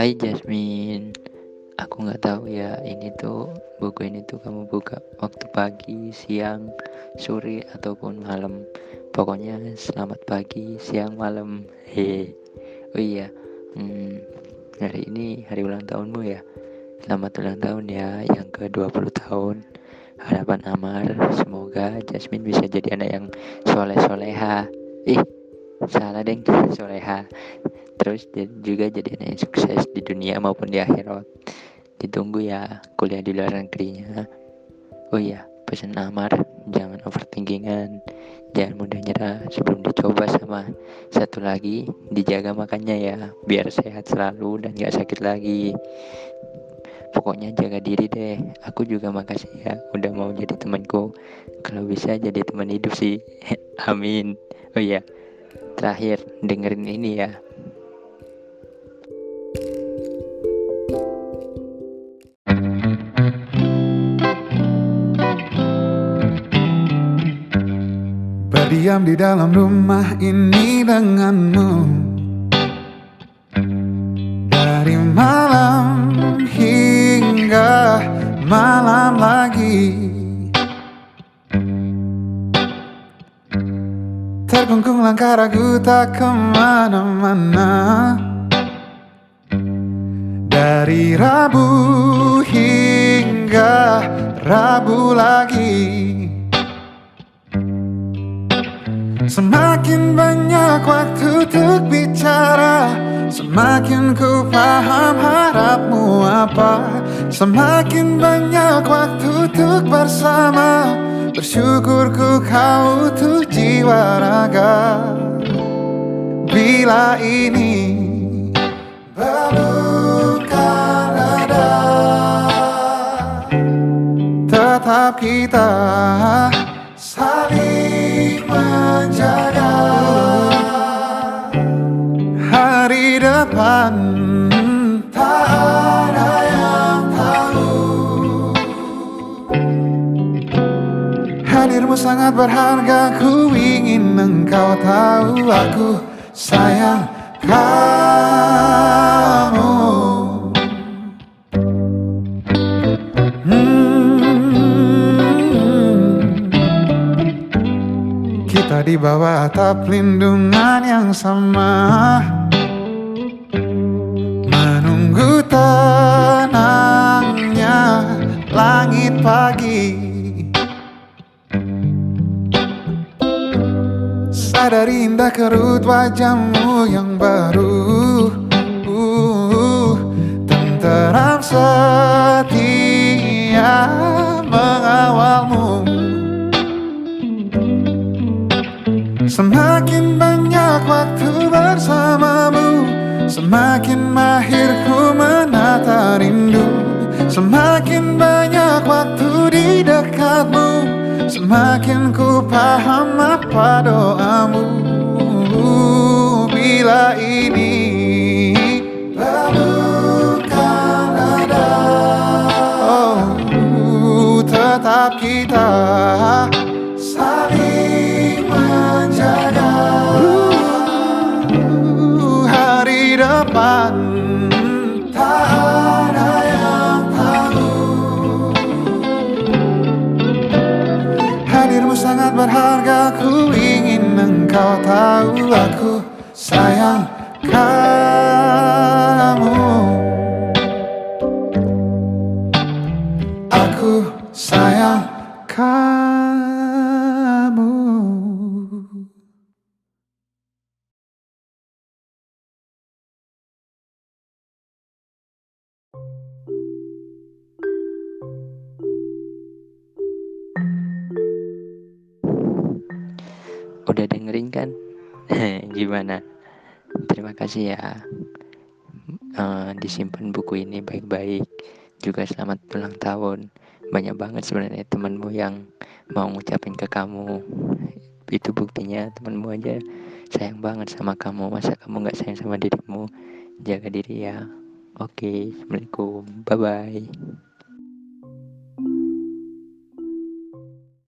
Hai Jasmine, aku nggak tahu ya ini tuh buku ini tuh kamu buka waktu pagi, siang, sore ataupun malam. Pokoknya selamat pagi, siang, malam. Hehe. Oh iya, hmm, hari ini hari ulang tahunmu ya. Selamat ulang tahun ya yang ke-20 tahun. Harapan Amar, semoga Jasmine bisa jadi anak yang soleh-soleha. Ih, salah deng, soleha terus juga jadi yang sukses di dunia maupun di akhirat. Ditunggu ya kuliah di luar negerinya. Oh iya pesan Amar jangan overthinkingan. Jangan mudah nyerah sebelum dicoba sama satu lagi. Dijaga makannya ya biar sehat selalu dan gak sakit lagi. Pokoknya jaga diri deh. Aku juga makasih ya udah mau jadi temanku. Kalau bisa jadi teman hidup sih. Amin. Oh iya terakhir dengerin ini ya. Berdiam di dalam rumah ini denganmu. Dari malam hingga malam lagi Terkungkung langkah ragu tak ke mana-mana Dari Rabu hingga Rabu lagi. Semakin banyak waktu untuk bicara Semakin ku paham harapmu apa. Semakin banyak waktu untuk bersama Bersyukur ku kau tuh jiwa raga Bila ini bukan ada Tetap kita saling menjaga. Hari depan tak Hadirmu sangat berharga Ku ingin engkau tahu Aku sayang kamu Hmm. Kita di bawah atap lindungan yang sama Sadari indah kerut wajahmu yang baru. Uh, Tenteram setia mengawalmu. Semakin banyak waktu bersamamu Semakin mahir ku menata rindu. Semakin banyak waktu di dekatmu Semakin ku paham apa doamu Bila ini sayang kamu Aku sayang kamu. Udah dengerin kan gimana? Terima kasih ya. Eh, disimpan buku ini baik-baik. Juga selamat ulang tahun. Banyak banget sebenarnya temanmu yang mau ngucapin ke kamu. Itu buktinya temanmu aja sayang banget sama kamu. Masa kamu nggak sayang sama dirimu? Jaga diri ya. Oke assalamualaikum. Bye bye